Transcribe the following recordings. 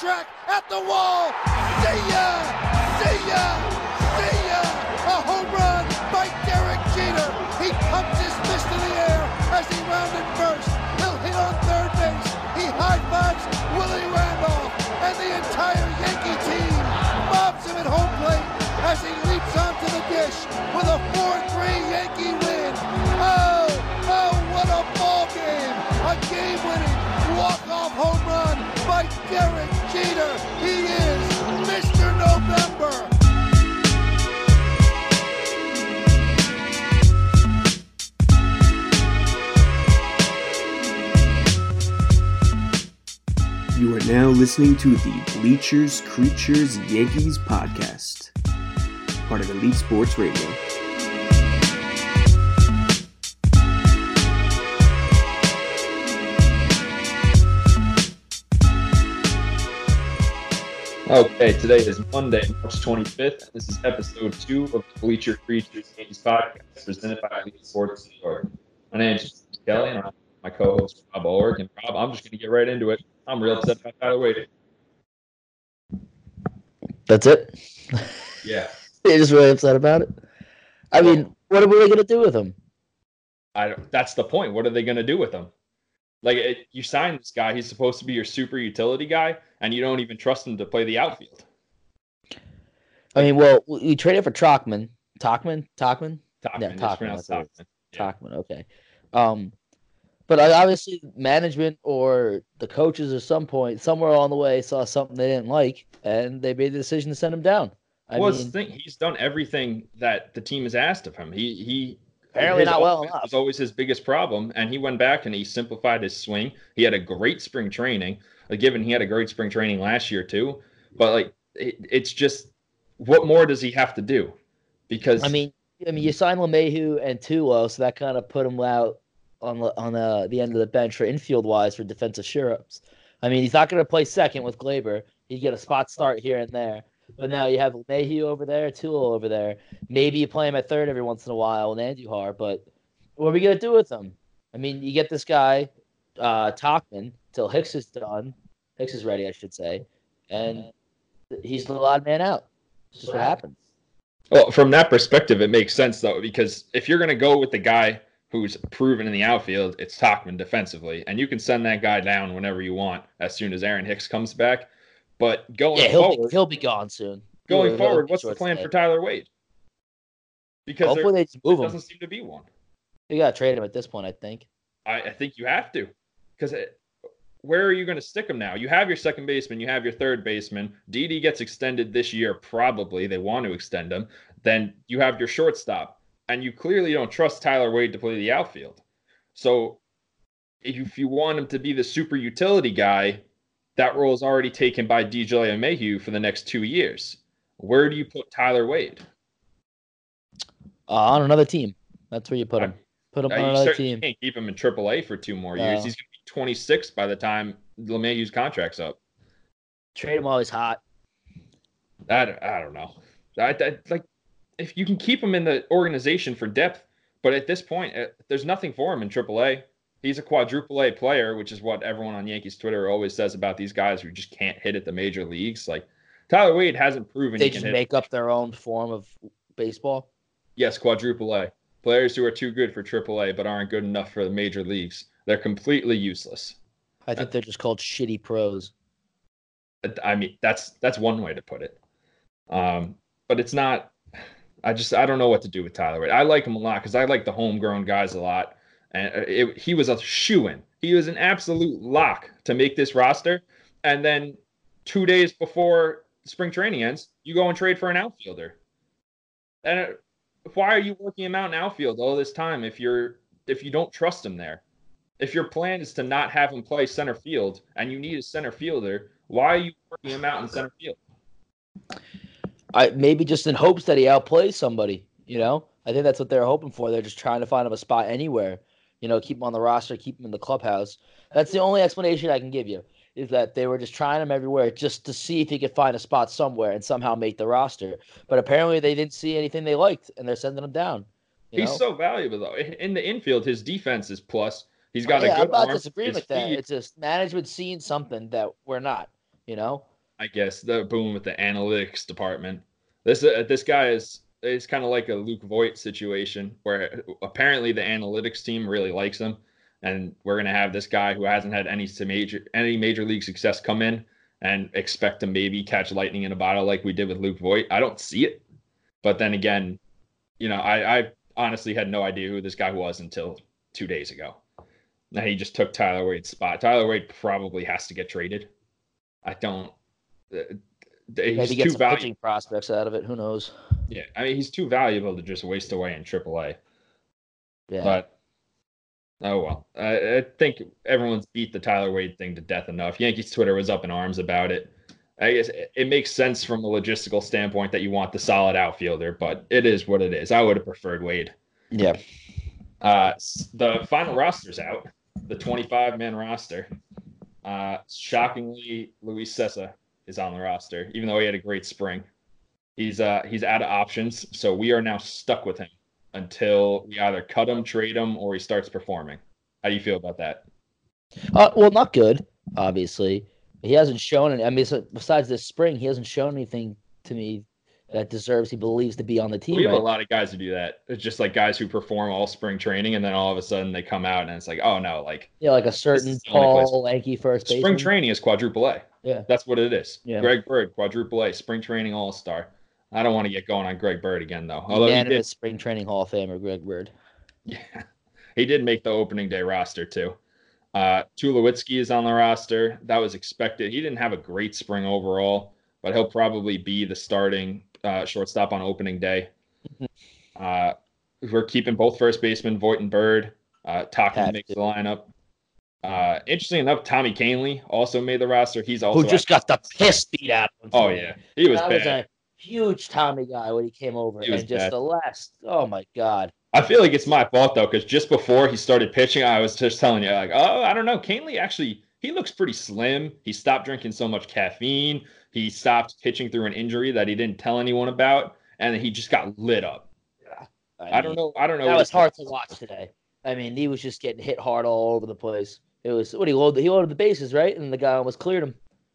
track at the wall. See ya! See ya! See ya! A home run by Derek Jeter. He pumps his fist in the air as he rounded first. He'll hit on third base. He high fives Willie Randolph and the entire Yankee team mobs him at home plate as he leaps onto the dish with a 4-3 Yankee win. Oh, oh, what a ball game! A game-winning walk-off home run by Derek Jeter. He is Mr. November. You are now listening to the Bleachers Creatures Yankees podcast, part of Elite Sports Radio. Okay, today is Monday, March 25th. This is episode two of the Bleacher Creatures Yankees podcast presented by Elite Sports New York. My name is Kelly, and I'm my co-host Rob Ulrich. And Rob, I'm just going to get right into it. I'm real upset about Tyler Wade. That's it. Yeah, You're just really upset about it. I mean, what are we going to do with him? I don't, that's the point. What are they going to do with him? Like, it, you sign this guy, he's supposed to be your super utility guy, and you don't even trust him to play the outfield. I mean, well, we traded for Trockman. Talkman? Talkman? Topman, Yeah, Topman, pronounced. Yeah. Talkman, okay. Um, but obviously, management or the coaches at some point, somewhere along the way, saw something they didn't like, and they made the decision to send him down. I well, mean, the thing, he's done everything that the team has asked of him. He he Apparently his not well enough. Was always his biggest problem, and he went back and he simplified his swing. He had a great spring training. Uh, given he had a great spring training last year too, but like it, it's just what more does he have to do? Because I mean, I mean, you signed LeMahieu and Tulo, so that kind of put him out on the- on the, the end of the bench for infield wise for defensive sure-ups. I mean, he's not going to play second with Gleyber. He'd get a spot start here and there. But now you have Mayhew over there, Tool over there. Maybe you play him at third every once in a while with Andujar, but what are we going to do with him? I mean, you get this guy, uh, Tauchman, till Hicks is done. Hicks is ready, I should say. And he's the odd man out. It's just what happens. Well, from that perspective, it makes sense though, because if you're going to go with the guy who's proven in the outfield, it's Tauchman defensively, and you can send that guy down whenever you want as soon as Aaron Hicks comes back. But going Yeah, he'll forward, be, he'll be gone soon. going He'll- he'll forward, what's the plan for Tyler Wade? Because Hopefully there, they move there him. doesn't seem to be one. You got to trade him at this point, I think. I, I think you have to, because uh, where are you going to stick him now? You have your second baseman, you have your third baseman. Didi gets extended this year, probably. They want to extend him. Then you have your shortstop, and you clearly don't trust Tyler Wade to play the outfield. So if you want him to be the super utility guy, that role is already taken by DJ Mayhew for the next two years. Where do you put Tyler Wade? Uh, on another team. That's where you put him. Put him Uh, on another team. can't keep him in AAA for two more years. No. He's going to be 26 by the time LeMahieu's contract's up. Trade him while he's hot. I, don't- I don't know. I, I- like if you can keep him in the organization for depth, but at this point, uh, there's nothing for him in AAA. He's a quadruple A player, which is what everyone on Yankees Twitter always says about these guys who just can't hit at the major leagues. Like Tyler Wade hasn't proven They he can just make up their own form of baseball. Yes, quadruple A. Players who are too good for AAA but aren't good enough for the major leagues. They're completely useless. I think they're just called shitty pros. I mean, that's that's one way to put it. Um, but it's not. I just I don't know what to do with Tyler Wade. I like him a lot because I like the homegrown guys a lot, and uh, it, he was a shoe in. He was an absolute lock to make this roster. And then two days before spring training ends, you go and trade for an outfielder. And uh, why are you working him out in outfield all this time if you're if you don't trust him there? If your plan is to not have him play center field and you need a center fielder, why are you working him out in center field? I maybe just in hopes that he outplays somebody. You know, I think that's what they're hoping for. They're just trying to find him a spot anywhere. You know, keep him on the roster, keep him in the clubhouse. That's the only explanation I can give you. Is that they were just trying him everywhere just to see if he could find a spot somewhere and somehow make the roster. But apparently they didn't see anything they liked, and they're sending him down. He's know? so valuable though. In the infield, his defense is plus, He's got yeah, a good I'm not arm. disagreeing with that. feet- It's just management seeing something that we're not. You know. I guess the boom with the analytics department. This uh, this guy is is kind of like a Luke Voit situation where apparently the analytics team really likes him, and we're gonna have this guy who hasn't had any major any major league success come in and expect to maybe catch lightning in a bottle like we did with Luke Voit. I don't see it, but then again, you know, I, I honestly had no idea who this guy was until two days ago. Now he just took Tyler Wade's spot. Tyler Wade probably has to get traded. I don't. He's Maybe get too some valuable. pitching prospects out of it. Who knows? Yeah, I mean he's too valuable to just waste away in AAA. Yeah. But oh well, I, I think everyone's beat the Tyler Wade thing to death enough. Yankees Twitter was up in arms about it. I guess it, it makes sense from a logistical standpoint that you want the solid outfielder, but it is what it is. I would have preferred Wade. yeah. Uh, the final roster's out, the 25 man roster. Uh, shockingly, Luis Cessa is on the roster, even though he had a great spring. He's uh he's out of options, so we are now stuck with him until we either cut him, trade him, or he starts performing. How do you feel about that? Uh, well, not good. Obviously, he hasn't shown it. I mean, so besides this spring, he hasn't shown anything to me that deserves he believes to be on the team. We have a lot of guys who do that. It's just like guys who perform all spring training, and then all of a sudden they come out and it's like, oh no, like Yeah, like a certain is the only place- tall, lanky first baseman. spring training is quadruple A. Yeah. That's what it is. Yeah. Greg Bird, quadruple A, spring training all star. I don't want to get going on Greg Bird again though. Although he Unanimous did, spring training Hall of Famer Greg Bird. yeah, he did make the opening day roster too. Uh, Tulowitzki is on the roster. That was expected. He didn't have a great spring overall, but he'll probably be the starting uh, shortstop on opening day. Uh, we're keeping both first basemen, Voit and Bird. Uh, Taki Have makes the lineup. Uh, interesting enough, Tommy Kahnle also made the roster. He's also Who just got the piss beat out of him. Oh yeah, he was that bad. was a huge Tommy guy when he came over, He was and just bad. the last. Oh my god. I feel like it's my fault though, because just before he started pitching, I was just telling you, like, oh, I don't know. Kahnle actually he looks pretty slim. He stopped drinking so much caffeine. He stopped pitching through an injury that he didn't tell anyone about, and he just got lit up. Yeah, I don't know. I don't know. That was hard to watch today. I mean, he was just getting hit hard all over the place. It was what he loaded. He loaded the bases right, and the guy almost cleared him.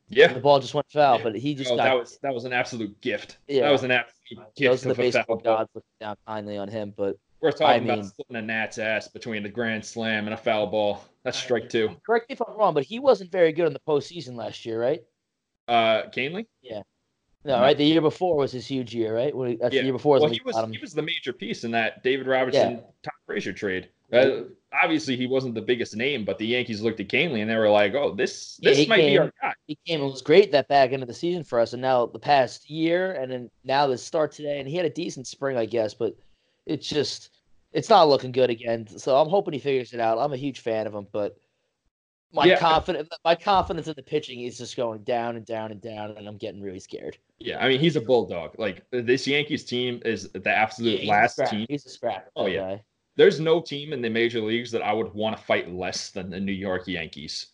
Yeah, The ball just went foul, Yeah. but he just Oh, got. that was that was an absolute gift. Yeah. That was an absolute those gift are the baseball gods looking down kindly on him, but We're talking mean- about splitting a gnat's ass between a grand slam and a foul ball. That's strike two. correct me if I'm wrong, but he wasn't very good in the postseason last year, right? Uh, Kahnle. Yeah. No, right. The year before was his huge year, right? He, that's Yeah. the year before. Well, he was he was the major piece in that David Robertson Todd Frazier trade. Uh, obviously, he wasn't the biggest name, but the Yankees looked at Kahnle and they were like, "Oh, this Yeah, this he might be our guy." he came and was great that back end of the season for us, and now the past year, and then now the start today, and he had a decent spring, I guess, but it's just it's not looking good again. So I'm hoping he figures it out. I'm a huge fan of him, but my Yeah. confidence my confidence in the pitching is just going down and down and down, and I'm getting really scared. Yeah, I mean, he's a bulldog. Like this Yankees team is the absolute he's last team. He's a scrap. Oh, yeah. guy. There's no team in the major leagues that I would want to fight less than the New York Yankees.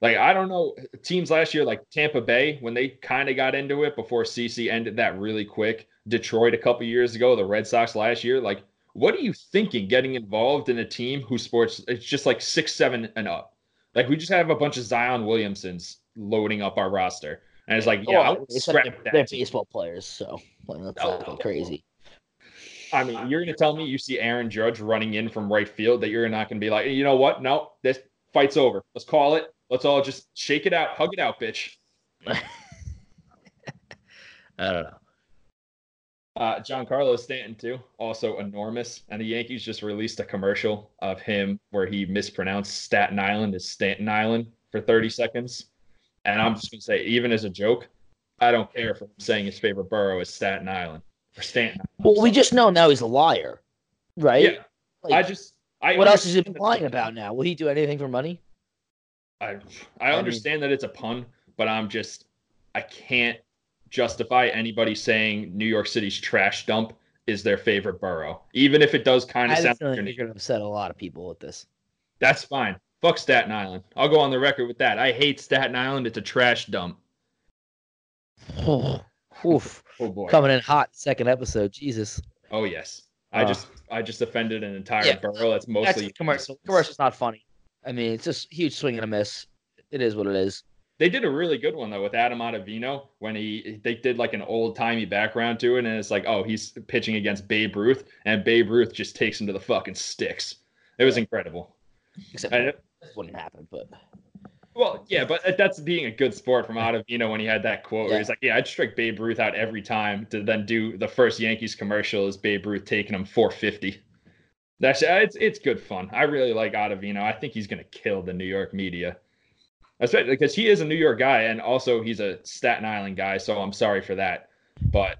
Like I don't know teams last year, like Tampa Bay, when they kind of got into it before CC ended that really quick. Detroit a couple years ago, the Red Sox last year. Like, what are you thinking getting involved in a team whose sports it's just like six, seven, and up? Like we just have a bunch of Zion Williamsons loading up our roster, and it's like, yeah, Well, I'll except scrap they're, that they're team. baseball players, so like, that's no. Oh, crazy. I mean, you're gonna tell me you see Aaron Judge running in from right field that you're not gonna be like, you know what? No, this fight's over. Let's call it. Let's all just shake it out, hug it out, bitch. I don't know. Uh, Giancarlo Stanton too, also enormous. And the Yankees just released a commercial of him where he mispronounced Staten Island as Stanton Island for 30 seconds. And I'm just gonna say, even as a joke, I don't care if I'm saying his favorite borough is Staten Island Stanton. Well, we just know now he's a liar, right? yeah. Like, I just I what else is he lying about now? Will he do anything for money? I I mean- understand that it's a pun, but I'm just I can't justify anybody saying New York City's trash dump is their favorite borough, even if it does kind of sound. like you're going to upset a lot of people with this. That's fine. Fuck Staten Island. I'll go on the record with that. I hate Staten Island. It's a trash dump. Oof. Oh boy. Coming in hot, second episode. Jesus. Oh yes. I Uh, just I just offended an entire Yeah. borough that's That's mostly the commercial. Commercial's not funny. I mean, it's just huge swing and a miss. It is what it is. They did a really good one though with Adam Ottavino when he they did like an old timey background to it, and it's like, oh, he's pitching against Babe Ruth, and Babe Ruth just takes him to the fucking sticks. It was incredible. Except wouldn't happen, but Well, yeah, but that's being a good sport from Ottavino when he had that quote where he's like, "Yeah, I'd strike Babe Ruth out every time." To then do the first Yankees commercial is Babe Ruth taking him 450. That's it's it's good fun. I really like Ottavino. I think he's gonna kill the New York media, especially because he is a New York guy and also he's a Staten Island guy. So I'm sorry for that, but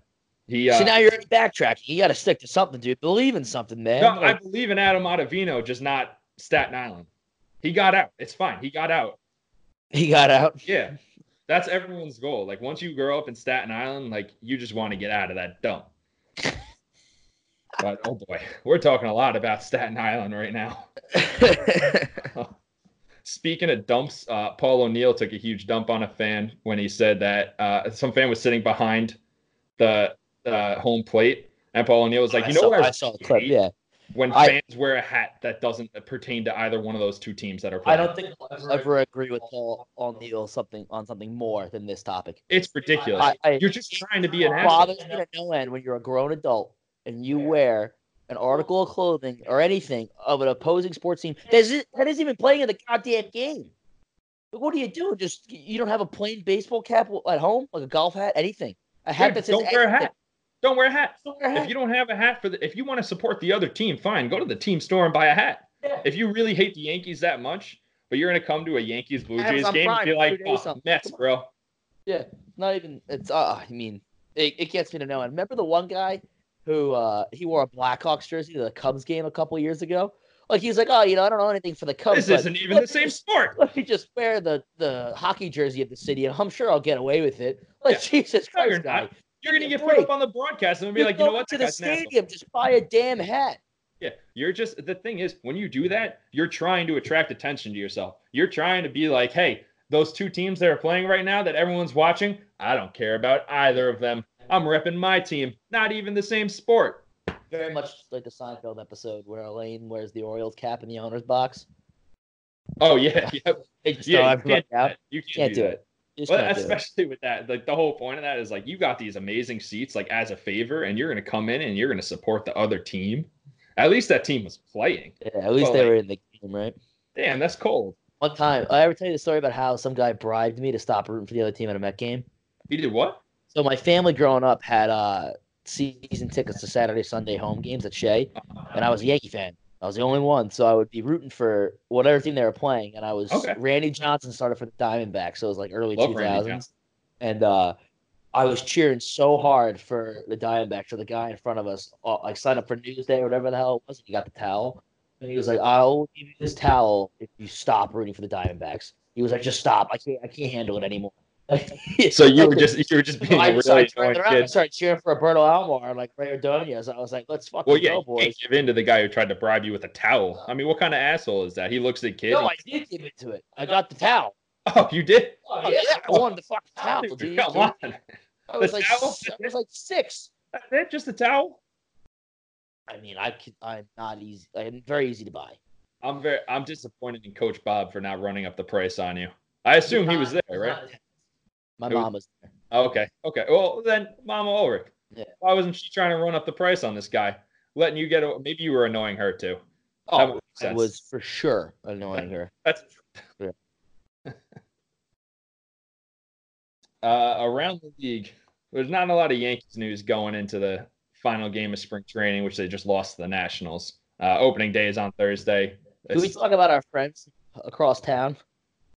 he. Uh, see now you're backtracking. You got to stick to something, dude. Believe in something, man. no, I believe in Adam Ottavino, just not Staten Island. He got out. It's fine. He got out. he got out. Yeah. That's everyone's goal. Like once you grow up in Staten Island, like you just want to get out of that dump. but oh boy, we're talking a lot about Staten Island right now. Speaking of dumps, uh, Paul O'Neill took a huge dump on a fan when he said that uh, some fan was sitting behind the uh, home plate, and Paul O'Neill was like, I "You know saw, what? I saw the clip. Yeah, When I- fans wear a hat that doesn't pertain to either one of those two teams that are playing. I don't think I'll ever agree with Paul O'Neill something on something more than this topic. it's ridiculous. I, I, You're just trying to be an it asshole. bothers me to no end when you're a grown adult and you wear an article of clothing or anything of an opposing sports team that isn't, that isn't even playing in the goddamn game. Like, What do you do? Just you don't have a plain baseball cap at home, like a golf hat, anything. A hat Dude, that says don't wear a hat. Don't wear a hat. Don't wear a If you don't have a hat for the, if you want to support the other team, fine. Go to the team store and buy a hat. Yeah. If you really hate the Yankees that much, but you're gonna come to a Yankees Blue Jays game and be like, oh. Mets, bro. not even it's uh I mean it, it gets me to know. And remember the one guy who uh he wore a Blackhawks jersey to the Cubs game a couple years ago? Like he was like, Oh, you know, I don't know anything for the Cubs. This isn't even the same just- sport. Let me just wear the the hockey jersey of the city and I'm sure I'll get away with it. Like Jesus No, Christ, guy. not. You're gonna get put up on the broadcast and be You're like, you know what? to the guy's an asshole. stadium, just buy a damn hat. Yeah, you're just the thing is when you do that, you're trying to attract attention to yourself. You're trying to be like, hey, those two teams that are playing right now that everyone's watching, I don't care about either of them. I'm repping my team, not even the same sport. Very much like the Seinfeld episode where Elaine wears the Orioles cap in the owner's box. Oh yeah, yeah, yeah. You can't, You can't, Can't do, do it. You just Well, can't do it. especially with that, like the whole point of that is like you got these amazing seats like as a favor, and you're gonna come in and you're gonna support the other team. At least that team was playing. Yeah, at least Well, they like- were in the game, right? Damn, that's cold. One time, I ever tell you the story about how some guy bribed me to stop rooting for the other team at a Met game? He did what? So my family growing up had uh season tickets to Saturday, Sunday home games at Shea, and I was a Yankee fan. I was the only one, so I would be rooting for whatever team they were playing. And I was Okay. Randy Johnson started for the Diamondbacks, so it was like early two thousands, and uh, I was cheering so hard for the Diamondbacks. So the guy in front of us, uh, like signed up for Newsday or whatever the hell it was. And He got the towel, and he was like, "I'll give you this towel if you stop rooting for the Diamondbacks." He was like, "Just stop! I can't, I can't handle it anymore." So you were just you were just being I a really annoying turning around and kid. started cheering for Roberto Alomar like Rey Ordonez. I was like, let's fucking Well, yeah, go, you boys. can't give in to the guy who tried to bribe you with a towel. I mean, what kind of asshole is that? He looks at kid. No, I did give it to it. I got the towel. oh, you did? Oh, yeah, I wanted the fucking towel, Dude. Come on. I was The like, towel? I was like six. That's it? Just a towel? I mean, I can, I'm not easy. I'm very easy to buy. I'm very I'm disappointed in Coach Bob for not running up the price on you. I assume he was there, right? My Who- mom was there. Okay. Okay. Well, then Mama Ulrich. Yeah. Why wasn't she trying to run up the price on this guy? Letting you get a, maybe you were annoying her too. Oh, I was for sure annoying her. That's Yeah. uh, around the league. There's not a lot of Yankees news going into the final game of spring training, which they just lost to the Nationals. Uh, opening day is on Thursday. Can we talk about our friends across town?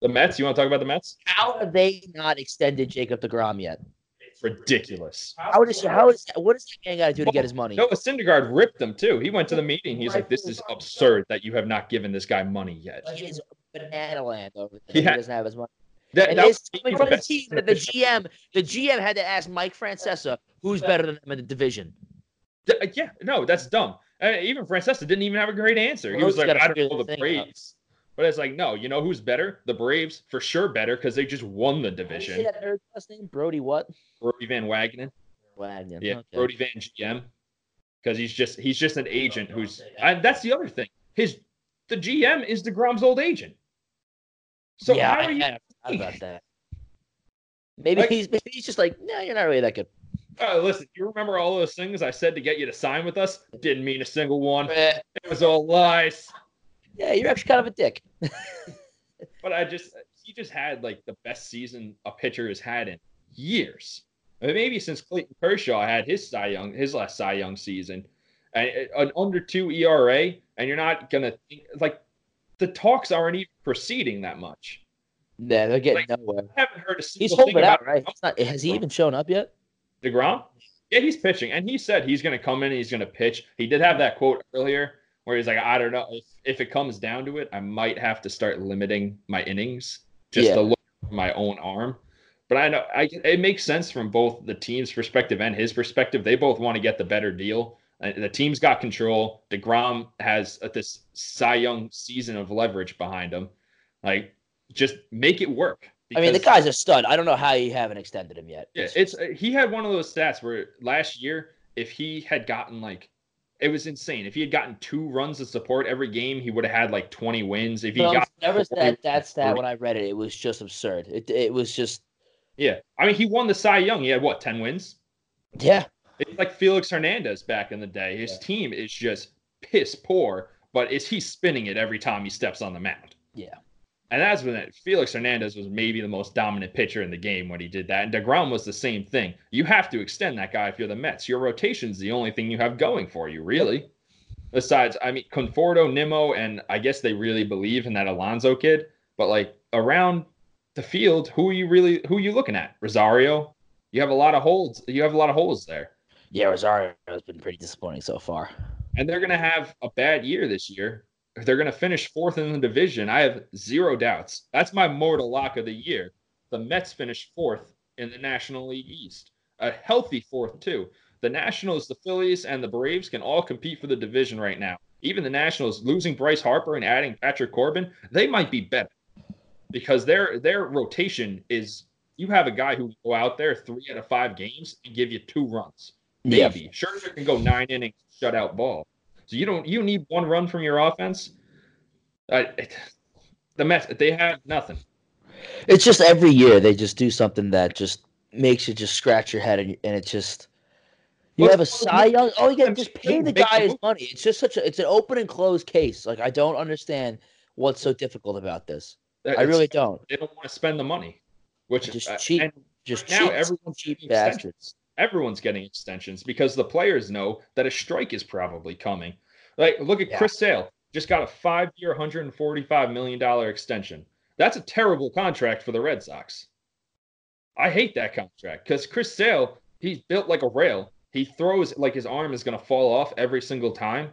The Mets. You want to talk about the Mets? How have they not extended Jacob Degrom yet? It's ridiculous. How does how is what does that man got to do to get his money? Noah Syndergaard ripped them too. He went to the meeting. He's like, "This is absurd that you have not given this guy money yet." It is banana land over there. Yeah. He doesn't have his money. That, And that it's coming from the team that the. GM, the GM had to ask Mike Francesa, who's better than him in the division. Yeah, no, that's dumb. Uh, even Francesa didn't even have a great answer. he was like, I don't know the. Braves. But it's like, no, you know who's better? The Braves, for sure better, because they just won the Did say division. that nerd last name? Brodie what? Brodie Van Wagenen. Wagner. Yeah, Okay. Brodie Van GM. Because he's just he's just an agent who's I, that's the other thing. His the GM is DeGrom's old agent. So yeah, how I, are you? I forgot about that. Maybe Like- he's maybe he's just like, no, you're not really that good. Oh, listen, you remember all those things I said to get you to sign with us? Didn't mean a single one. Eh, It was all lies. Yeah, you're actually kind of a dick. But I just he just had like the best season a pitcher has had in years. I mean, maybe since Clayton Kershaw had his Cy Young, his last Cy Young season, and an under two ERA, and you're not gonna think like the talks aren't even proceeding that much. Yeah, they're getting Like, nowhere. I haven't heard a single He's thing holding out, about right? Not. Has he even shown up yet? Degrom. Yeah, he's pitching, and he said he's going to come in and he's going to pitch. He did have that quote earlier where he's like, "I don't know if, if it comes down to it, I might have to start limiting my innings just Yeah. to look at my own arm." But I know I, it makes sense from both the team's perspective and his perspective. They both want to get the better deal. Uh, The team's got control. Degrom has uh, this Cy Young season of leverage behind him. Like, just make it work. I mean, the guy's a stud. I don't know how you haven't extended him yet. yeah, it's uh, he had one of those stats where last year, if he had gotten like, it was insane. If he had gotten two runs of support every game, he would have had like twenty wins. If he No, got, never four, that that stat when I read it, it was just absurd. It it was just yeah, I mean, he won the Cy Young. He had what ten wins? yeah. It's like Felix Hernandez back in the day. His Yeah. team is just piss poor, but is he spinning it every time he steps on the mound? Yeah. And that's when it, Felix Hernandez was maybe the most dominant pitcher in the game when he did that. And DeGrom was the same thing. You have to extend that guy if you're the Mets. Your rotation's the only thing you have going for you, really. Besides, I mean, Conforto, Nimmo, and I guess they really believe in that Alonso kid. But like around the field, who are you really who are you looking at? Rosario? You have a lot of holes. You have a lot of holes there. Yeah, Rosario has been pretty disappointing so far. and they're going to have a bad year this year. They're going to finish fourth in the division. I have zero doubts. That's my mortal lock of the year. The Mets finished fourth in the National League East, a healthy fourth too. The Nationals, the Phillies, and the Braves can all compete for the division right now. Even the Nationals losing Bryce Harper and adding Patrick Corbin, they might be better because their their rotation is. You have a guy who will go out there three out of five games and give you two runs Maybe Yeah. Scherzer can go nine innings, shut out ball. So you don't you need one run from your offense. Uh, it- the Mets they have nothing. It's just every year they just do something that just makes you just scratch your head and, and it just you Well, have a Cy Young. Oh, to just pay the guy his money. It's just such a it's an open and closed case. Like I don't understand what's so difficult about this. I really don't. they don't want to spend the money, which is Just uh, cheap, and Just now cheap, everyone's cheap bastards. extensions. Everyone's getting extensions because the players know that a strike is probably coming. Like look at Yeah. Chris Sale, just got a five-year, 145 million dollar extension. That's a terrible contract for the Red Sox. I hate that contract because Chris Sale, he's built like a rail. He throws like his arm is going to fall off every single time.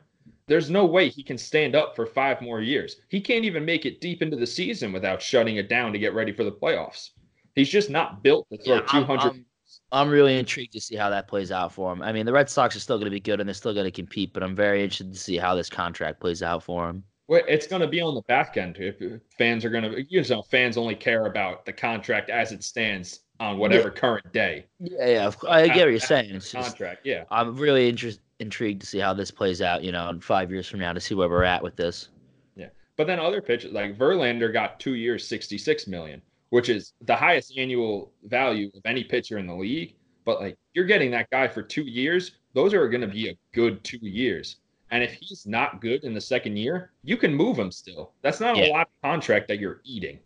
There's no way he can stand up for five more years. He can't even make it deep into the season without shutting it down to get ready for the playoffs. He's just not built to throw Yeah, I'm- 200. I'm, I'm really intrigued to see how that plays out for him. I mean, the Red Sox are still going to be good and they're still going to compete, but I'm very interested to see how this contract plays out for him. Well, it's going to be on the back end. If if fans are going to, you know, fans only care about the contract as it stands on whatever current day. Yeah, yeah, I get what you're saying. It's just, Contract, yeah. I'm really interest, intrigued to see how this plays out. You know, in five years from now, to see where we're at with this. Yeah, but then other pitchers like Verlander got two years, 66 million, which is the highest annual value of any pitcher in the league. But like you're getting that guy for two years, those are going to be a good two years. And if he's not good in the second year, you can move him still. That's not a lot of contract that you're eating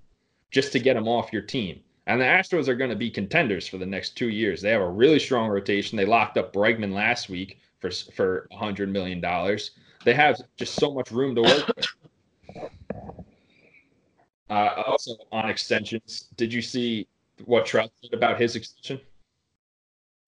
just to get him off your team. And the Astros are going to be contenders for the next two years. They have a really strong rotation. They locked up Bregman last week for for 100 million dollars. They have just so much room to work with. Uh, also on extensions, did you see what Trout said about his extension?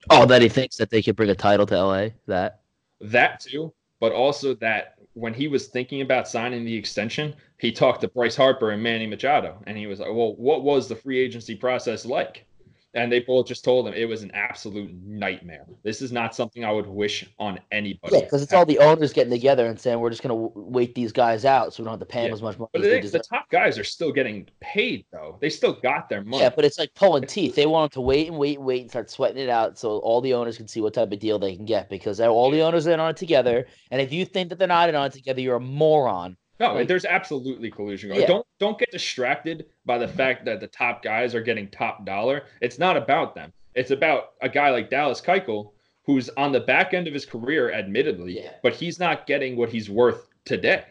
Oh, that he thinks that they could bring a title to LA. That That too, but also that when he was thinking about signing the extension, he talked to Bryce Harper and Manny Machado, and he was like, "Well, what was the free agency process like?" And they both just told him it was an absolute nightmare. This is not something I would wish on anybody. yeah, because it's all the owners getting together and saying we're just going to wait these guys out, so we don't have to pay them Yeah, as much money. But as they the, top guys are still getting paid though. They still got their money. Yeah, but it's like pulling teeth. They want them to wait and wait and wait and start sweating it out so all the owners can see what type of deal they can get because all the owners are in on it together. And if you think that they're not in on it together, you're a moron. No, Like- there's absolutely collusion. going. Yeah. Don't don't get distracted by the fact that the top guys are getting top dollar. It's not about them. It's about a guy like Dallas Keuchel, who's on the back end of his career, admittedly, Yeah. but he's not getting what he's worth today.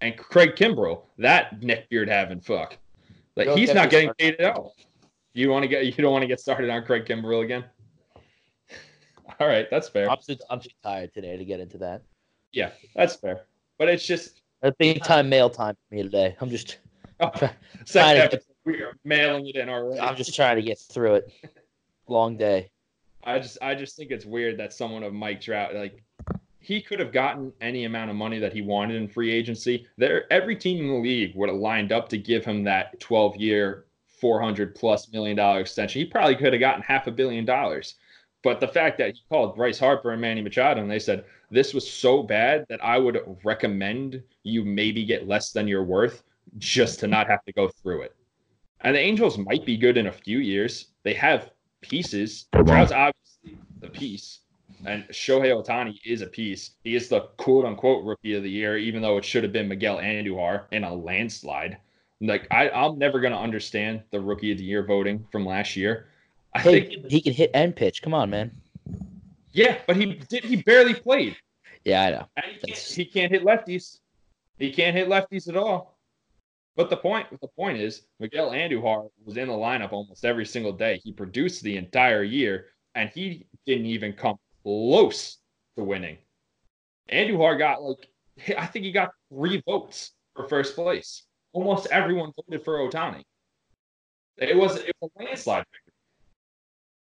And Craig Kimbrel, that neckbeard having fuck, like Don't he's get not getting started. paid at all. You want to get you don't want to get started on Craig Kimbrel again? All right, that's fair. I'm too, I'm too tired today to get into that. Yeah, that's fair. But it's just A big time mail time for me today. I'm just oh, second episode, we are mailing it in already. I'm just trying to get through it. Long day. I just I just think it's weird that someone of Mike Trout like he could have gotten any amount of money that he wanted in free agency. There every team in the league would have lined up to give him that 12 year 400 plus million dollar extension. He probably could have gotten half a billion dollars. But the fact that he called Bryce Harper and Manny Machado and they said this was so bad that I would recommend you maybe get less than you're worth just to not have to go through it. And the Angels might be good in a few years. They have pieces. Oh, Trout's obviously the piece, and Shohei Ohtani is a piece. He is the quote unquote rookie of the year, even though it should have been Miguel Andujar in a landslide. Like I, I'm never gonna understand the rookie of the year voting from last year. I Hey, think, he can hit and pitch. Come on, man. yeah, but he did. He barely played. Yeah, I know. And he can't, he can't hit lefties. He can't hit lefties at all. But the point, the point is, Miguel Andujar was in the lineup almost every single day. He produced the entire year, and he didn't even come close to winning. Andujar got like, I think he got three votes for first place. Almost everyone voted for Ohtani. It was it was a landslide victory.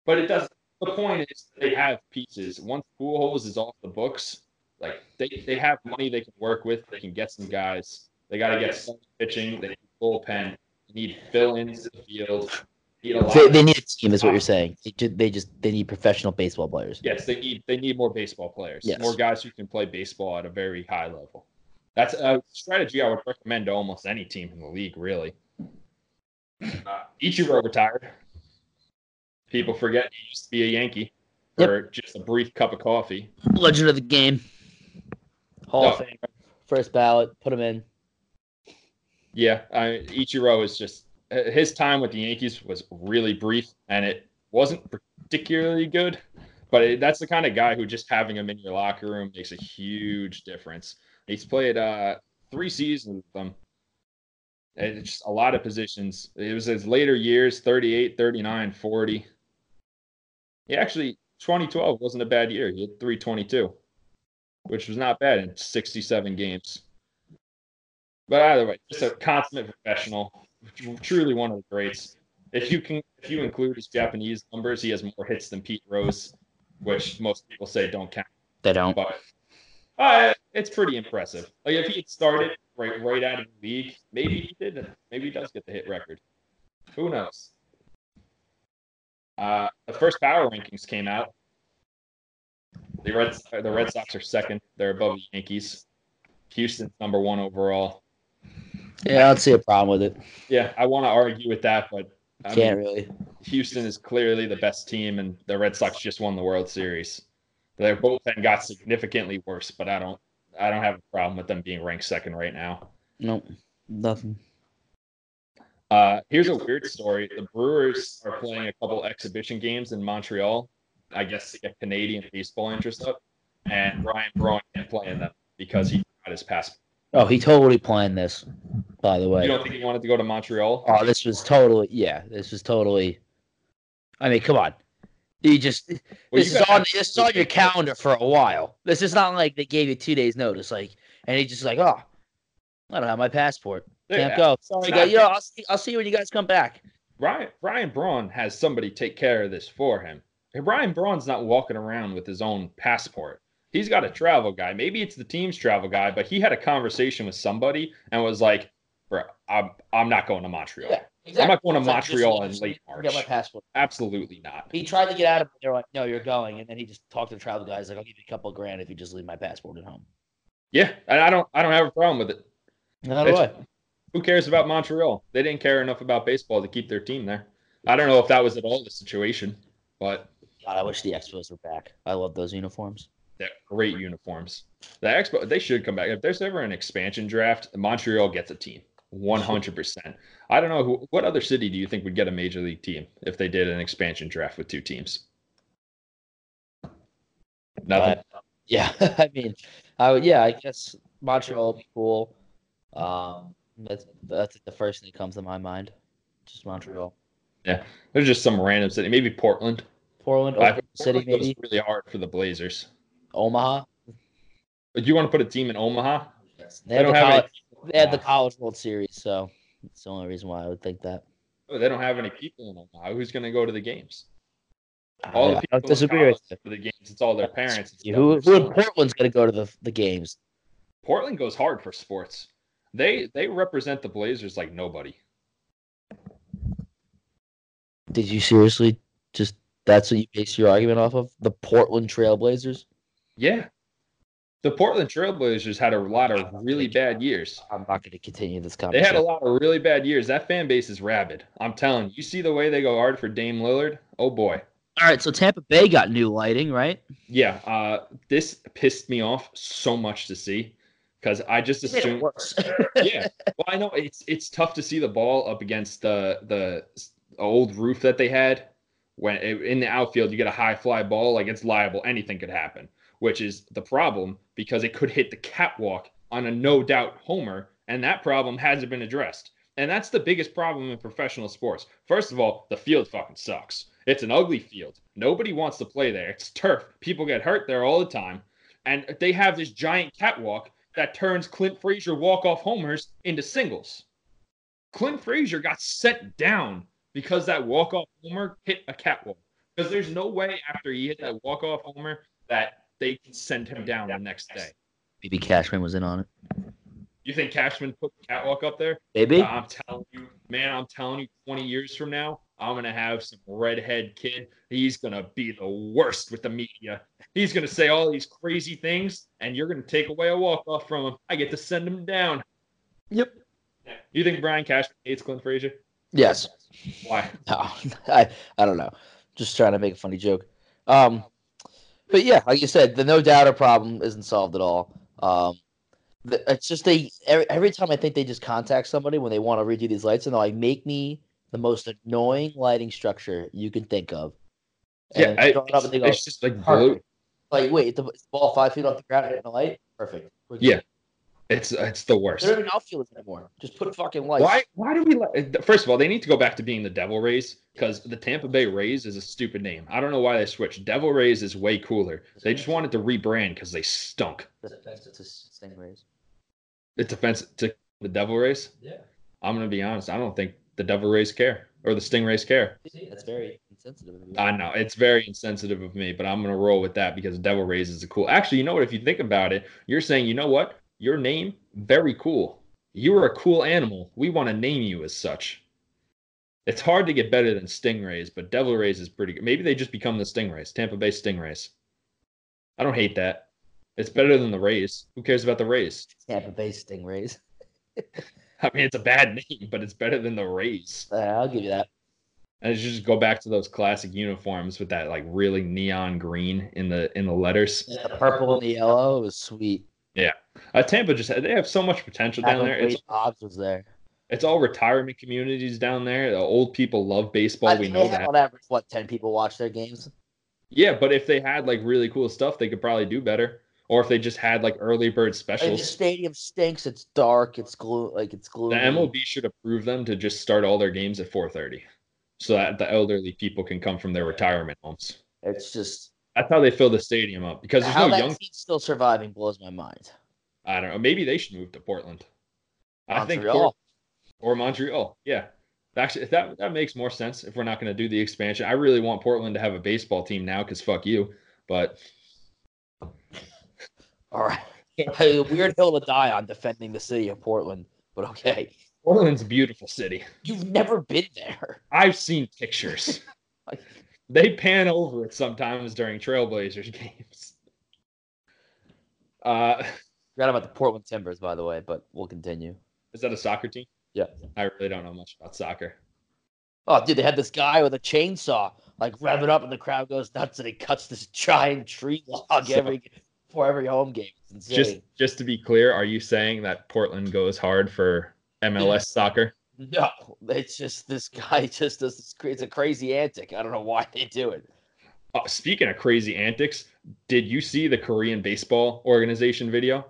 But it doesn't. The point is, they have pieces. Once Pujols is off the books, like they, they have money they can work with. They can get some guys. They got to get some pitching. They need bullpen. They need fill-ins in the field. Need a They, they need a team, is what you're saying. They just, they just they need professional baseball players. yes, they need they need more baseball players. Yes. More guys who can play baseball at a very high level. That's a strategy I would recommend to almost any team in the league, really. Uh, Ichiro retired. People forget he used to be a Yankee for just a brief cup of coffee. Legend of the game. Hall of No. Famer. First ballot. Put him in. Yeah, I, Ichiro is just his time with the Yankees was really brief, and it wasn't particularly good. But it, that's the kind of guy who just having him in your locker room makes a huge difference. He's played uh, three seasons with them. It's just a lot of positions. It was his later years 38, 39, 40. He actually, 2012 wasn't a bad year. He had 322, which was not bad in 67 games. But either way, just a consummate professional, truly one of the greats. If you can, if you include his Japanese numbers, he has more hits than Pete Rose, which most people say don't count. They don't. But uh, it's pretty impressive. Like if he had started right right out of the league, maybe he did. Maybe he does get the hit record. Who knows? Uh, the first power rankings came out. The Red the Red Sox are second. They're above the Yankees. Houston's number one overall. Yeah, I don't see a problem with it. Yeah, I want to argue with that, but I Can't mean, really. Houston is clearly the best team, and the Red Sox just won the World Series. Their bullpen got significantly worse, but I don't, I don't have a problem with them being ranked second right now. Nope. Nothing. Uh, here's a weird story: the Brewers are playing a couple exhibition games in Montreal, I guess to get Canadian baseball interest up, and Ryan Braun can't play in them because he got his passport. Oh, he totally planned this, by the way. You don't think he wanted to go to Montreal? Oh, this was totally yeah. This was totally. I mean, come on. You just Well, this you is on this is on your calendar for a while. This is not like they gave you two days notice. Like, and he just like, oh, I don't have my passport. Can't Yeah, go. Sorry, guys. You know, I'll see. I'll see you when you guys come back. Ryan Ryan Braun has somebody take care of this for him. And Ryan Braun's not walking around with his own passport. He's got a travel guy. Maybe it's the team's travel guy, but he had a conversation with somebody and was like, "Bro, I'm I'm not going to Montreal. Yeah, I'm not going to like, Montreal in late leave, Get my March. passport. Absolutely not." He tried to get out of it. They're like, no, you're going. And then he just talked to the travel guys like, I'll give you a couple of grand if you just leave my passport at home. Yeah, and I don't I don't have a problem with it. Do I? Who cares about Montreal? They didn't care enough about baseball to keep their team there. I don't know if that was at all the situation, but God, I wish the Expos were back. I love those uniforms. They're great uniforms. The Expo, they should come back. If there's ever an expansion draft, Montreal gets a team. 100%. I don't know who, what other city do you think would get a major league team if they did an expansion draft with two teams? Nothing. But, yeah, I mean, I would. Yeah, I guess Montreal would be cool. Um, that's that's the first thing that comes to my mind. Just Montreal, Yeah, There's just some random city. Maybe Portland. Portland, I- City, maybe really hard for the Blazers. Omaha. But you want to put a team in Omaha? They, have don't the have any they had the College World Series, so that's the only reason why I would think that. Oh, they don't have any people in Omaha. Who's going to go to the games? I All the I people don't disagree with college for the games. It's all their parents. you. Who, who in Portland's going to go to the the games? Portland goes hard for sports. They they represent the Blazers like nobody. Did you seriously just? That's what you base your argument off of? The Portland Trailblazers? Yeah. The Portland Trailblazers had a lot of really bad years. I'm not going to continue this conversation. They had a lot of really bad years. That fan base is rabid. I'm telling you. You see the way they go hard for Dame Lillard? Oh boy. All right, so Tampa Bay got new lighting, right? Yeah, uh, this pissed me off so much to see because I just assumed. yeah, well, I know it's it's tough to see the ball up against the the old roof that they had. When in the outfield, you get a high fly ball, like it's liable. Anything could happen, which is the problem because it could hit the catwalk on a no doubt homer, and that problem hasn't been addressed. And that's the biggest problem in professional sports. First of all, the field fucking sucks. It's an ugly field. Nobody wants to play there. It's turf. People get hurt there all the time. And they have this giant catwalk that turns Clint Frazier walk-off homers into singles. Clint Frazier got sent down because that walk-off homer hit a catwalk. Because there's no way after he hit that walk-off homer that they can send him down the next day. Maybe Cashman was in on it. You think Cashman put the catwalk up there? Maybe. I'm telling you, man, I'm telling you, 20 years from now, I'm gonna have some redhead kid. He's gonna be the worst with the media. He's gonna say all these crazy things, and you're gonna take away a walk off from him. I get to send him down. Yep. You think Brian Cashman hates Clint Frazier? Yes. Why? No, I I don't know. Just trying to make a funny joke. Um, but yeah, like you said, the no doubter problem isn't solved at all. Um, the, it's just they every, every time I think they just contact somebody when they want to redo these lights, and they're like, make me the most annoying lighting structure you can think of. Yeah, I, draw it up and they go, it's just like. Like, wait, the, ball five feet off the ground hitting the light? Perfect. We're good. Yeah. It's it's the worst. They're not even outfielders anymore. Just put fucking lights. Why? Why do we? Let, uh, first of all, they need to go back to being the Devil Rays because the Tampa Bay Rays is a stupid name. I don't know why they switched. Devil Rays is way cooler. They just wanted to rebrand because they stunk. It's a Stingrays. It's offensive to the Devil Rays. Yeah. I'm gonna be honest. I don't think the Devil Rays care or the Stingrays care. That's very insensitive of you. I know it's very insensitive of me, but I'm gonna roll with that because Devil Rays is a cool. Actually, you know what? If you think about it, you're saying, you know what? Your name very cool. You are a cool animal. We want to name you as such. It's hard to get better than Stingrays, but Devil Rays is pretty good. Maybe they just become the Stingrays, Tampa Bay Stingrays. I don't hate that. It's better than the Rays. Who cares about the Rays? Tampa Bay Stingrays. I mean, it's a bad name, but it's better than the Rays. Uh, I'll give you that. And you just go back to those classic uniforms with that like really neon green in the in the letters. The purple and the yellow was sweet. Yeah, uh, Tampa just they have so much potential down there. It's Boggs was there. it's all retirement communities down there. The old people love baseball. I we know that. on average what ten people watch their games. Yeah, but if they had like really cool stuff, they could probably do better. Or if they just had like early bird Like, the stadium stinks. It's dark. It's glue. Like it's gloomy. The MLB should approve them to just start all their games at 4:30, so that the elderly people can come from their retirement homes. It's just That's how they fill the stadium up because there's how no young. team's still surviving blows my mind. I don't know. Maybe they should move to Portland. I think Montreal. Port- or Montreal. Yeah. Actually, that that makes more sense if we're not going to do the expansion. I really want Portland to have a baseball team now because fuck you. But All right, a weird hill to die on defending the city of Portland, but okay. Portland's a beautiful city. You've never been there. I've seen pictures. Like- they pan over it sometimes during Trailblazers games. Uh, Forgot about the Portland Timbers, by the way, but we'll continue. is that a soccer team? Yeah. I really don't know much about soccer. Oh, dude, they had this guy with a chainsaw, like rev it up, and the crowd goes nuts, and he cuts this giant tree log So- every before every home game. Just just to be clear, are you saying that Portland goes hard for MLS soccer? No, it's just this guy just does this. It's a crazy antic. I don't know why they do it. Uh, speaking of crazy antics, did you see the Korean baseball organization video?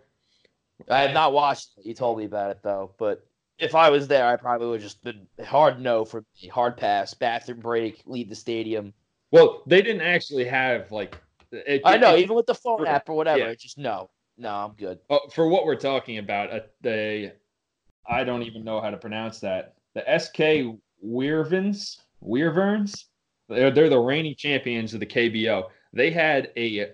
I have not watched it. You told me about it though, but if I was there, I probably would just been hard no for me, hard pass, bathroom break, leave the stadium. Well, they didn't actually have like. It, I know, it- even with the phone for- app or whatever, yeah. it's just no, no, I'm good. Oh, for what we're talking about, uh, they, I don't even know how to pronounce that. The SK Weirvins, Weirverns, they're, they're the reigning champions of the KBO. They had a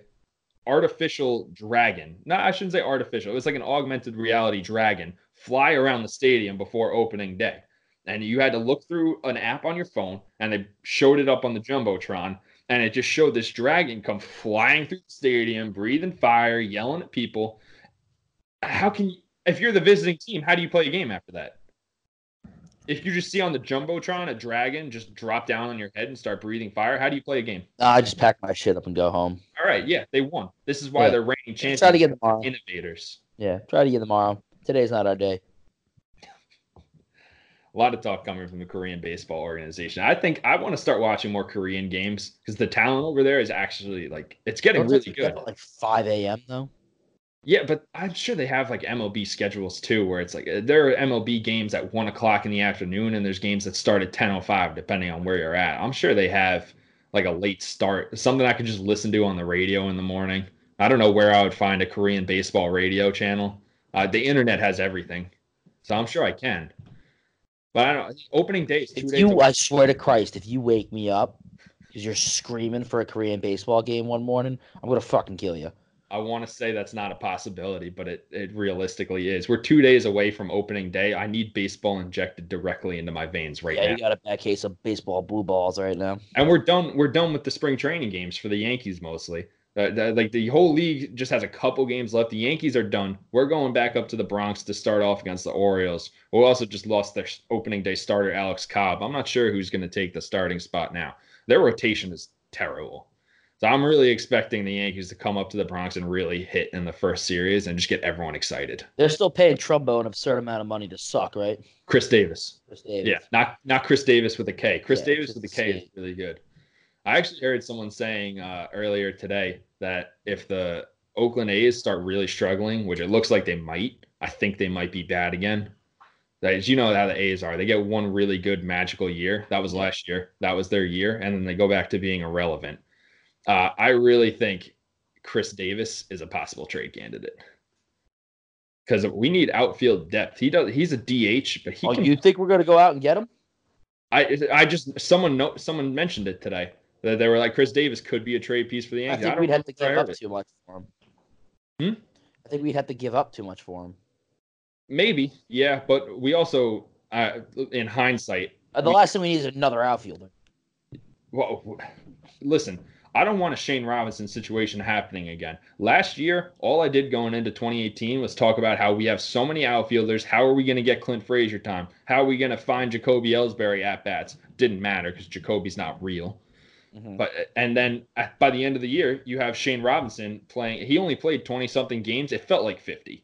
artificial dragon. No, I shouldn't say artificial. It was like an augmented reality dragon fly around the stadium before opening day. And you had to look through an app on your phone, and they showed it up on the jumbotron, and it just showed this dragon come flying through the stadium, breathing fire, yelling at people. How can you, if you're the visiting team, how do you play a game after that? If you just see on the jumbotron a dragon just drop down on your head and start breathing fire, how do you play a game? I just pack my shit up and go home. All right, yeah, they won. This is why Yeah. they're reigning champions. Try to get tomorrow. innovators. Yeah, try to get tomorrow. Today's not our day. A lot of talk coming from the Korean baseball organization. I think I want to start watching more Korean games because the talent over there is actually like it's getting really good. at, Like 5 a.m. though. Yeah, but I'm sure they have like MLB schedules too, where it's like uh, there are MLB games at one o'clock in the afternoon, and there's games that start at 10:05, depending on where you're at. I'm sure they have like a late start, something I could just listen to on the radio in the morning. I don't know where I would find a Korean baseball radio channel. Uh, the internet has everything, so I'm sure I can. But I don't. know. Opening day is two If days. you, away. I swear to Christ, if you wake me up because you're screaming for a Korean baseball game one morning, I'm gonna fucking kill you. I want to say that's not a possibility, but it, it realistically is. We're two days away from opening day. I need baseball injected directly into my veins right yeah, now. you got a bad case of baseball blue balls right now. and we're done. We're done with the spring training games for the Yankees mostly. Uh, the- like the whole league just has a couple games left. The Yankees are done. We're going back up to the Bronx to start off against the Orioles, who also just lost their opening day starter Alex Cobb. I'm not sure who's going to take the starting spot now. Their rotation is terrible. So I'm really expecting the Yankees to come up to the Bronx and really hit in the first series and just get everyone excited. They're still paying Trumbo an absurd amount of money to suck, right? Chris Davis. Chris Davis. Yeah, not not Chris Davis with a K. Chris Yeah, Davis with a K is really good. I actually heard someone saying uh, earlier today that if the Oakland A's start really struggling, which it looks like they might, I think they might be bad again. As you know how the A's are. They get one really good magical year. That was last year. That was their year, and then they go back to being irrelevant. Uh, I really think Khris Davis is a possible trade candidate because we need outfield depth. He does. He's a DH, but he Oh, can you think we're gonna go out and get him? I I just someone know someone mentioned it today. That they were like Khris Davis could be a trade piece for the Yankees. I think don't we'd have to give up too much for him. Hmm? I think we'd have to give up too much for him. Maybe, yeah, but we also, uh, in hindsight, Uh, the We- last thing we need is another outfielder. well, listen, I don't want a Shane Robinson situation happening again. Last year, all I did going into 2018 was talk about how we have so many outfielders. How are we going to get Clint Frazier time? How are we going to find Jacoby Ellsbury at bats? Didn't matter because Jacoby's not real. Mhm. But and then at, by the end of the year, you have Shane Robinson playing. He only played twenty something games. It felt like fifty.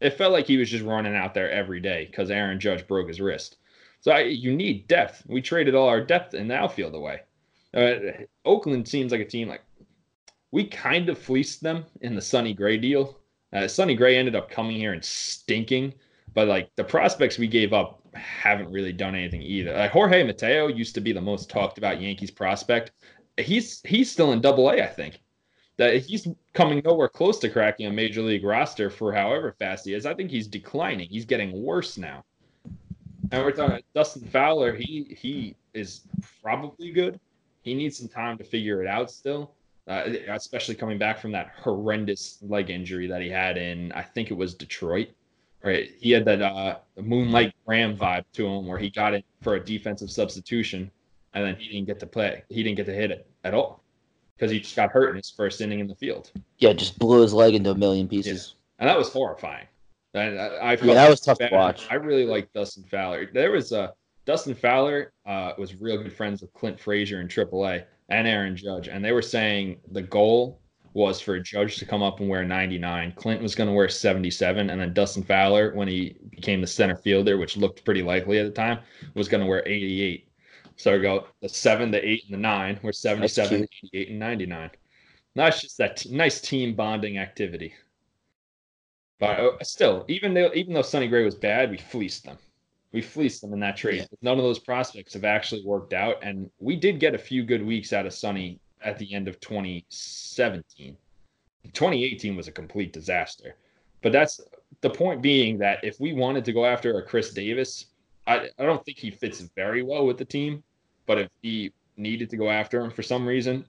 It felt like he was just running out there every day because Aaron Judge broke his wrist. So I, you need depth. We traded all our depth in the outfield away. Uh, Oakland seems like a team like we kind of fleeced them in the Sonny Gray deal. Uh, Sonny Gray ended up coming here and stinking, but like the prospects we gave up haven't really done anything either. Like Jorge Mateo used to be the most talked about Yankees prospect. He's he's still in Double A, I think. That he's coming nowhere close to cracking a major league roster for however fast he is. I think he's declining. He's getting worse now. And we're talking Dustin Fowler. He he is probably good. He needs some time to figure it out still, uh, especially coming back from that horrendous leg injury that he had in I think it was Detroit. Right, he had that uh, Moonlight Graham vibe to him where he got it for a defensive substitution, and then he didn't get to play. He didn't get to hit it at all because he just got hurt in his first inning in the field, Yeah, just blew his leg into a million pieces. and that was horrifying. I, I Yeah, that was tough to watch. I really like Dustin Fowler. There was a Dustin Fowler uh, was real good friends with Clint Frazier in AAA and Aaron Judge, and they were saying the goal was for Judge to come up and wear 99. Clinton was going to wear 77, and then Dustin Fowler, when he became the center fielder, which looked pretty likely at the time, was going to wear 88. So we go the seven, the eight, and the nine. We're 77, 88, and 99. That's just that t- nice team bonding activity. But uh, still, even though even though Sonny Gray was bad, we fleeced them. We fleeced them in that trade. Yeah. None of those prospects have actually worked out, and we did get a few good weeks out of Sonny at the end of 2017. 2018 was a complete disaster. But that's the point being that if we wanted to go after a Khris Davis, I, I don't think he fits very well with the team. But if he needed to go after him for some reason,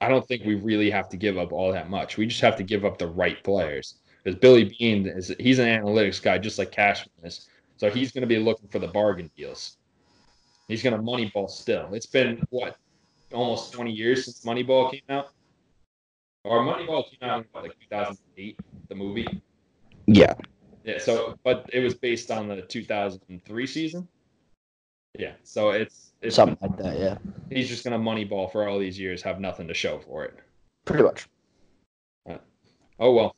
I don't think we really have to give up all that much. We just have to give up the right players. Because Billy Beane is he's an analytics guy just like Cashman is. So he's going to be looking for the bargain deals. He's going to moneyball still. It's been what almost 20 years since Moneyball came out. Or Moneyball came out in what, like 2008, the movie. Yeah. Yeah. So, but it was based on the 2003 season. Yeah. So it's it's Something like that, yeah. he's just going to moneyball for all these years, have nothing to show for it. Pretty much. Oh well,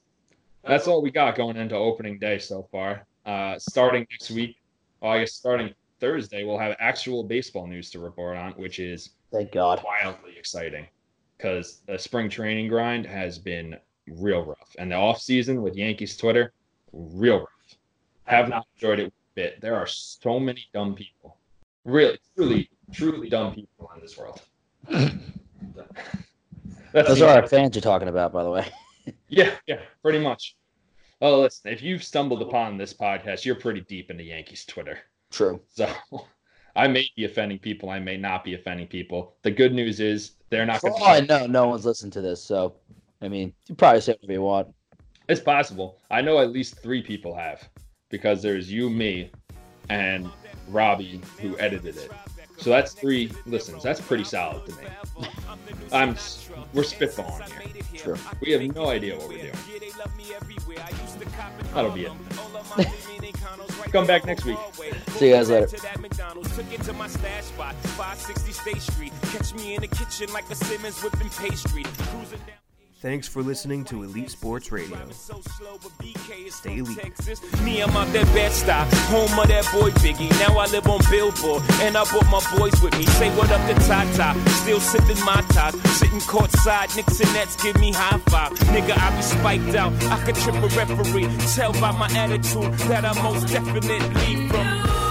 that's all we got going into opening day so far. Uh, starting next week, well, I guess starting Thursday, we'll have actual baseball news to report on, which is Thank God. wildly exciting because the spring training grind has been real rough, and the off season with Yankees Twitter, real rough. Have not enjoyed it a bit. There are so many dumb people, really, truly, truly dumb people in this world. That's Those are our fans you're talking about, by the way. yeah, yeah, pretty much. Oh, listen, if you've stumbled upon this podcast, you're pretty deep into Yankees Twitter. True. So I may be offending people, I may not be offending people. The good news is they're not going all I know, no one's listened to this, so I mean, you probably say whatever you want. It's possible. I know at least three people have because there's you, me, and Robbie who edited it. So that's three listens. That's pretty solid to me. I'm we're spitballing here. True. We have no idea what we're doing. That'll be it. Come back next week. See you guys later. That McDonald's, took it to my stash spot, 560 State Street. Catch me in the kitchen like a Simmons whipping pastry. Cruising down. Thanks for listening to Elite Sports Radio. Stay elite. Me, I'm out that Bed-Stuy, home of that boy Biggie. Now I live on Billboard, and I brought my boys with me. Say what up to Tata, still sipping my top. Sitting courtside, Knicks and Nets give me high five. Nigga, I be spiked out, I could trip a referee. Tell by my attitude that I most definitely from.